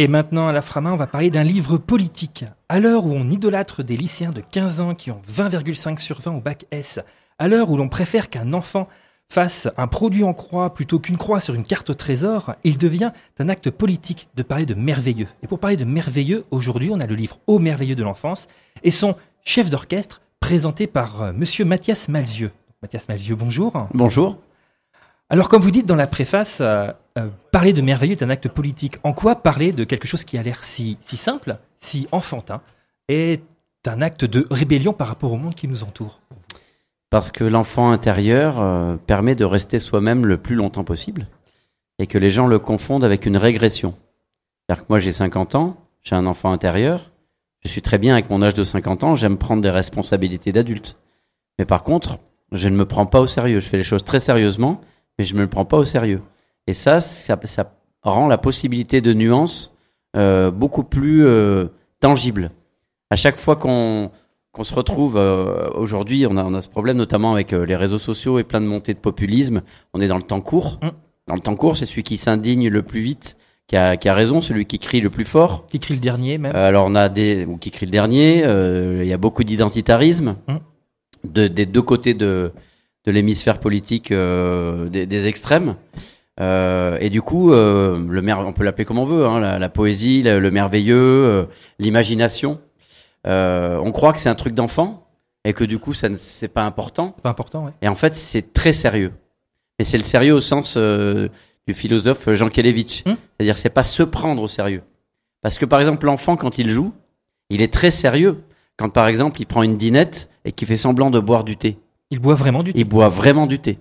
Et maintenant, à la Frama, on va parler d'un livre politique. À l'heure où on idolâtre des lycéens de 15 ans qui ont 20,5 sur 20 au bac S, à l'heure où l'on préfère qu'un enfant fasse un produit en croix plutôt qu'une croix sur une carte au trésor, il devient un acte politique de parler de merveilleux. Et pour parler de merveilleux, aujourd'hui, on a le livre Au merveilleux de l'enfance et son chef d'orchestre présenté par euh, monsieur Mathias Malzieux. Mathias Malzieux, bonjour. Bonjour. Alors, comme vous dites dans la préface, euh, parler de merveilleux est un acte politique. En quoi parler de quelque chose qui a l'air si, si simple, si enfantin, est un acte de rébellion par rapport au monde qui nous entoure? Parce que l'enfant intérieur euh, permet de rester soi-même le plus longtemps possible et que les gens le confondent avec une régression. C'est-à-dire que moi j'ai 50 ans, j'ai un enfant intérieur, je suis très bien avec mon âge de 50 ans, j'aime prendre des responsabilités d'adulte. Mais par contre, je ne me prends pas au sérieux, je fais les choses très sérieusement mais je me le prends pas au sérieux. Et ça, ça, ça rend la possibilité de nuance euh, beaucoup plus euh, tangible. À chaque fois qu'on qu'on se retrouve euh, aujourd'hui, on a, on a ce problème notamment avec les réseaux sociaux et plein de montées de populisme. On est dans le temps court. Mm. Dans le temps court, c'est celui qui s'indigne le plus vite qui a, qui a, raison, celui qui crie le plus fort. Qui crie le dernier même. Alors on a des ou qui crie le dernier. Il y a beaucoup d'identitarisme mm. de, des deux côtés de de l'hémisphère politique des, des, extrêmes. Euh, et du coup, euh, le mer on peut l'appeler comme on veut, hein, la, la, poésie, le, merveilleux, euh, l'imagination. On croit que c'est un truc d'enfant et que du coup, ça c'est pas important. Pas important, ouais. Et en fait, c'est très sérieux. Mais c'est le sérieux au sens du philosophe Jean Kelevitch. Hum C'est-à-dire, c'est pas se prendre au sérieux. Parce que par exemple, l'enfant quand il joue, il est très sérieux. Quand par exemple, il prend une dinette et qu'il fait semblant de boire du thé. Il boit vraiment du thé. Il boit vraiment du thé.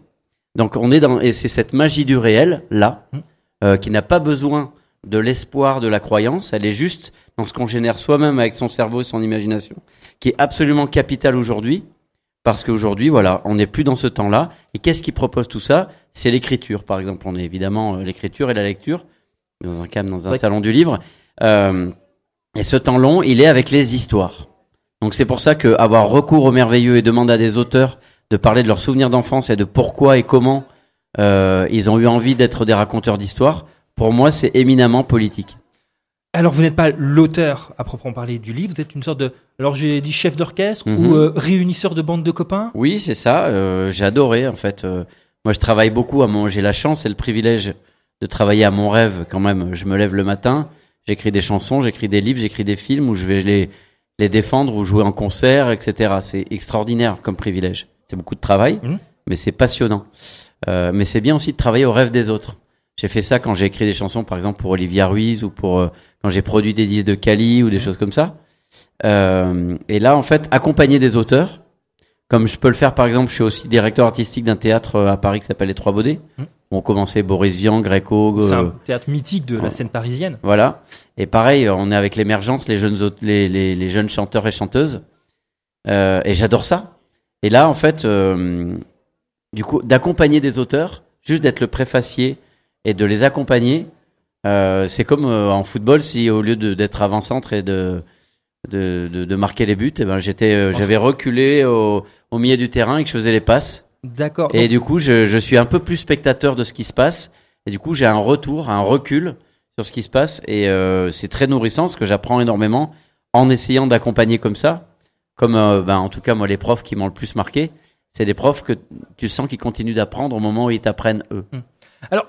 Donc on est dans et c'est cette magie du réel là mmh. euh, qui n'a pas besoin de l'espoir de la croyance, elle est juste dans ce qu'on génère soi-même avec son cerveau et son imagination, qui est absolument capital aujourd'hui. Parce qu'aujourd'hui voilà, on n'est plus dans ce temps-là. Et qu'est-ce qui propose tout ça? C'est l'écriture par exemple, on est évidemment euh, l'écriture et la lecture dans un cadre dans un salon du livre. Euh, et ce temps long, il est avec les histoires. Donc c'est pour ça que avoir recours au merveilleux et demander à des auteurs de parler de leurs souvenirs d'enfance et de pourquoi et comment euh, ils ont eu envie d'être des raconteurs d'histoire, pour moi, c'est éminemment politique. Alors, vous n'êtes pas l'auteur à proprement parler du livre, vous êtes une sorte de, alors j'ai dit chef d'orchestre Mhm. ou euh, réunisseur de bande de copains? Oui, c'est ça. euh, j'ai adoré en fait. Euh, moi, je travaille beaucoup. À mon, j'ai la chance et le privilège de travailler à mon rêve quand même. Je me lève le matin, j'écris des chansons, j'écris des livres, j'écris des films où je vais les les défendre ou jouer en concert, etc. C'est extraordinaire comme privilège. C'est beaucoup de travail, Mhm. mais c'est passionnant. Euh, mais c'est bien aussi de travailler au rêve des autres. J'ai fait ça quand j'ai écrit des chansons, par exemple pour Olivia Ruiz ou pour euh, quand j'ai produit des disques de Cali ou des choses comme ça. Euh, et là, en fait, accompagner des auteurs, comme je peux le faire, par exemple, je suis aussi directeur artistique d'un théâtre à Paris qui s'appelle Les Trois Baudets. Mhm. où On commençait Boris Vian, Gréco, C'est un théâtre mythique de la scène parisienne. voilà. Et pareil, on est avec l'émergence, les jeunes, les, les, les jeunes chanteurs et chanteuses. Euh, et j'adore ça. Et là, en fait, euh, du coup, d'accompagner des auteurs, juste d'être le préfacier et de les accompagner, euh, c'est comme euh, en football, si au lieu d'être avant-centre et de, de, de, de marquer les buts, eh ben, j'étais, j'avais reculé au, au milieu du terrain et que je faisais les passes. D'accord. Et Donc, du coup, je, je suis un peu plus spectateur de ce qui se passe. Et du coup, j'ai un retour, un recul sur ce qui se passe. Et c'est très nourrissant parce que j'apprends énormément en essayant d'accompagner comme ça. Comme, euh, ben, en tout cas, moi, les profs qui m'ont le plus marqué, c'est des profs que tu sens qu'ils continuent d'apprendre au moment où ils t'apprennent eux. Alors,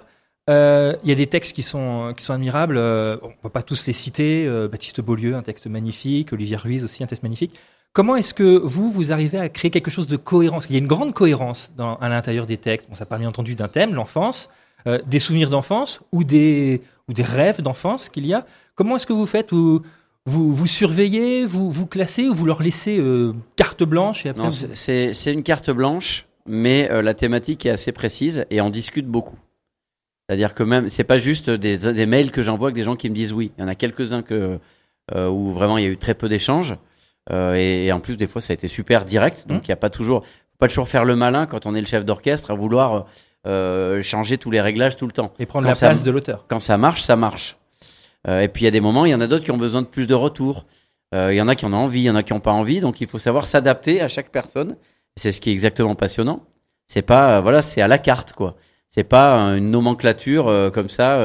euh, il y a des textes qui sont, qui sont admirables. euh, on va pas tous les citer. euh, Baptiste Beaulieu, un texte magnifique. Olivier Ruiz aussi, un texte magnifique. Comment est-ce que vous, vous arrivez à créer quelque chose de cohérent? Parce qu'il y a une grande cohérence à l'intérieur des textes. Bon, ça parle bien entendu d'un thème, l'enfance, des souvenirs d'enfance ou des, ou des rêves d'enfance qu'il y a. Comment est-ce que vous faites? Vous, vous, vous surveillez, vous, vous classez ou vous leur laissez euh, carte blanche et après Non, vous- c'est- une carte blanche, mais euh, la thématique est assez précise et on discute beaucoup. C'est-à-dire que même, c'est pas juste des, des mails que j'envoie avec des gens qui me disent oui. Il y en a quelques-uns que euh, où vraiment il y a eu très peu d'échanges euh, et, et en plus des fois ça a été super direct. Donc il y a pas toujours, faut pas toujours faire le malin quand on est le chef d'orchestre à vouloir euh, changer tous les réglages tout le temps. et prendre quand la ça- place de l'auteur. Quand ça marche, ça marche. Euh, et puis il y a des moments, il y en a d'autres qui ont besoin de plus de retours. Euh, Il y en a qui en ont envie, il y en a qui n'ont pas envie. Donc il faut savoir s'adapter à chaque personne. C'est ce qui est exactement passionnant. C'est pas, euh, voilà, c'est à la carte quoi. C'est pas une nomenclature comme ça.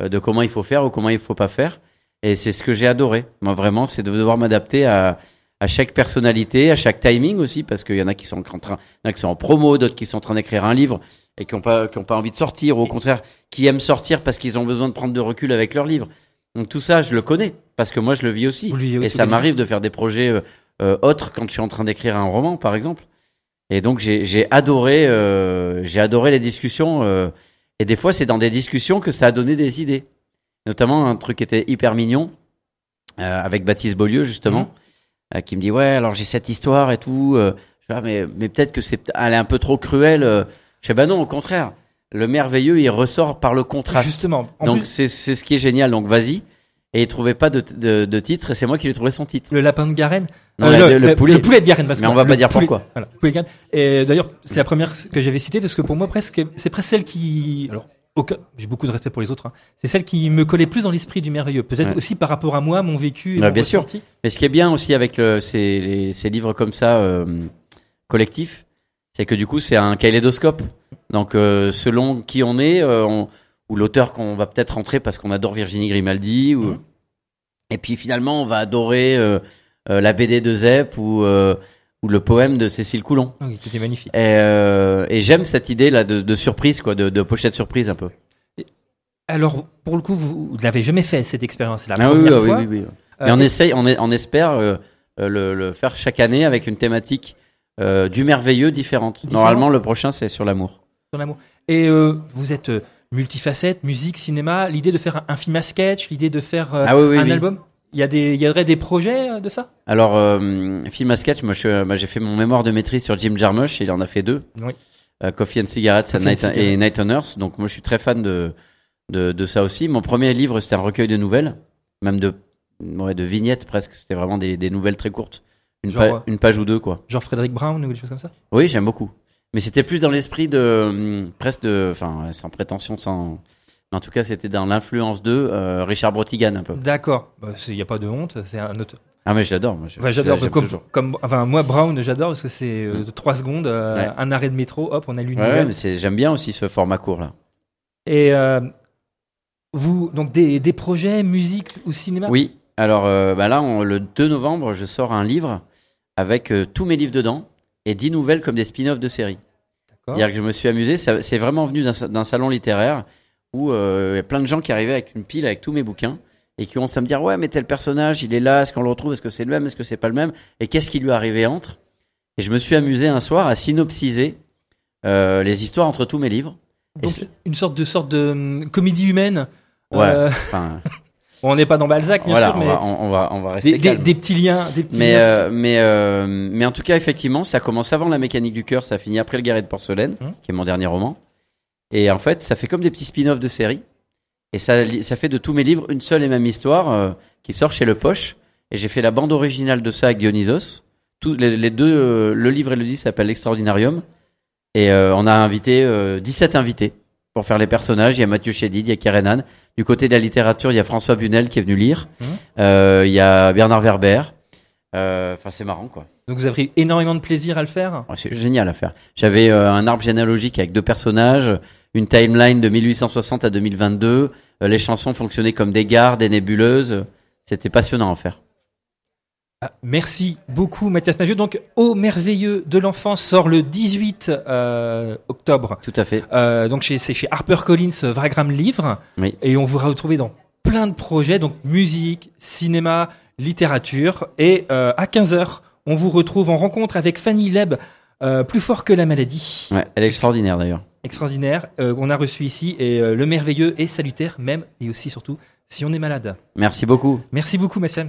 de comment il faut faire ou comment il faut pas faire. Et c'est ce que j'ai adoré. Moi, vraiment, c'est de devoir m'adapter à, à chaque personnalité, à chaque timing aussi, parce qu'il y en a qui sont en train, il y en a qui sont en promo, d'autres qui sont en train d'écrire un livre et qui ont pas, qui ont pas envie de sortir, ou au contraire, qui aiment sortir parce qu'ils ont besoin de prendre de recul avec leur livre. Donc tout ça, je le connais parce que moi, je le vis aussi. Le Et aussi, ça m'arrive de faire des projets euh, euh, autres quand je suis en train d'écrire un roman, par exemple. Et donc j'ai adoré, euh, j'ai adoré les discussions. euh, et des fois, c'est dans des discussions que ça a donné des idées. Notamment un truc qui était hyper mignon euh, avec Baptiste Beaulieu justement, euh, qui me dit ouais, alors j'ai cette histoire et tout. euh, je fais, Ah, mais mais peut-être que c'est elle est un peu trop cruelle. euh. Je fais bah non, au contraire. Le merveilleux, il ressort par le contraste. Justement. En Donc plus, c'est c'est ce qui est génial. Donc vas-y. Et il trouvait pas de, de, de titre et c'est moi qui lui ai trouvé son titre. le lapin de Garenne. Non, Euh, la- le, poulet. de Garenne. Parce Mais on va pas le dire poulet- pourquoi. Voilà, poulet de Garenne. Et d'ailleurs, c'est la première que j'avais citée parce que pour moi, presque, c'est presque celle qui. Alors, aucun- j'ai beaucoup de respect pour les autres. hein. C'est celle qui me collait plus dans l'esprit du merveilleux. Peut-être Ouais. aussi par rapport à moi, mon vécu. Et Ouais, mon bien sûr. Mais ce qui est bien aussi avec le, ces, les- ces livres comme ça, euh, collectifs, c'est que du coup, c'est un kaléidoscope. Donc, euh, selon qui on est, euh, on- ou l'auteur qu'on va peut-être rentrer parce qu'on adore Virginie Grimaldi, ou... Mhm. et puis finalement, on va adorer la BD de Zepp ou, ou le poème de Cécile Coulon. Oui, c'était magnifique. Et, euh, et j'aime cette idée là de, de surprise, quoi, de, de pochette surprise un peu. Alors, pour le coup, vous, vous n'avez jamais fait cette expérience. C'est la Ah oui, première oui, fois. oui, oui, oui. Euh, Mais on et- essaye, on, est- on espère euh, le, le faire chaque année avec une thématique du merveilleux différente. Normalement, le prochain, c'est sur l'amour. sur l'amour. Et vous êtes multifacette, musique, cinéma. L'idée de faire un, un film à sketch, l'idée de faire Ah oui, oui, un album? Il y a des, il y aurait des projets euh, de ça? Alors, euh, film à sketch, moi, moi, j'ai fait mon mémoire de maîtrise sur Jim Jarmusch, il en a fait deux. Oui. Euh, Coffee and Cigarettes Coffee and Night, and et. Night on Earth. Donc, moi, je suis très fan de, de, de ça aussi. Mon premier livre, c'était un recueil de nouvelles, même de, ouais, de vignettes presque. C'était vraiment des, des nouvelles très courtes. Une, Genre, pa- une page ou deux, quoi. Jean-Frédéric Brown ou des choses comme ça? Oui, j'aime beaucoup. Mais c'était plus dans l'esprit de hum, presque de, enfin, sans prétention, sans. En tout cas, c'était dans l'influence de euh, Richard Brotigan un peu. D'accord. Bah, Il n'y a pas de honte. C'est un autre. Ah mais j'adore. moi, je- j'adore. Comme, enfin, moi, Brown, j'adore parce que c'est euh, de 3 secondes, euh, Ouais. un arrêt de métro, hop, on a lu une Ouais, ouais, nouvelle. mais c'est- j'aime bien aussi ce format court là. Et euh, vous, donc des, des projets, musique ou cinéma? Oui. Alors bah là, on- le 2 novembre, je sors un livre avec tous mes livres dedans et 10 nouvelles comme des spin-offs de séries. D'accord. C'est-à-dire que je me suis amusé. ça- C'est vraiment venu d'un salon littéraire où euh, il y a plein de gens qui arrivaient avec une pile avec tous mes bouquins et qui commencent à me dire ouais mais tel personnage il est là, est-ce qu'on le retrouve, est-ce que c'est le même, est-ce que c'est pas le même et qu'est-ce qui lui est arrivé entre. Et je me suis amusé un soir à synopsiser euh, les histoires entre tous mes livres. Donc une sorte de sorte de hum, comédie humaine. Ouais. Euh, Enfin, on n'est pas dans Balzac, bien voilà, sûr, on, mais va, on, va on va rester des, des, calme. des petits liens, des petits Mais, liens. euh, mais, mais en tout cas, effectivement, ça commence avant la mécanique du cœur, ça finit après le guerrier de porcelaine, Hum. qui est mon dernier roman. Et en fait, ça fait comme des petits spin-offs de séries. Et ça, fait de tous mes livres une seule et même histoire euh, qui sort chez Le Poche. Et j'ai fait la bande originale de ça avec Dionysos. Tous les, les deux, euh, le livre et le disque s'appellent L'Extraordinarium. Et euh, on a invité euh, 17 invités pour faire les personnages. Il y a Mathieu Chédid, il y a Karen Du côté de la littérature, il y a François Bunel qui est venu lire. Euh, il y a Bernard Werber. Enfin, c'est marrant, quoi. Donc vous avez pris énormément de plaisir à le faire? Ouais, C'est génial à faire. J'avais euh, un arbre généalogique avec deux personnages, une timeline de 1860 à 2022. euh, les chansons fonctionnaient comme des gares, des nébuleuses. C'était passionnant à faire. Ah, merci beaucoup Mathias Magieux. Donc Au merveilleux de l'enfance sort le 18 euh, octobre. Tout à fait. Donc c'est chez HarperCollins Vagram Livre. Oui. Et on vous retrouver dans plein de projets, donc musique, cinéma, littérature. Et à 15h, on vous retrouve en rencontre avec Fanny Leb, euh, plus fort que la maladie. Ouais, elle est extraordinaire d'ailleurs. Extraordinaire. Euh, on a reçu ici. Et euh, le merveilleux est salutaire, même et aussi surtout si on est malade. Merci beaucoup. Merci beaucoup. Mathias-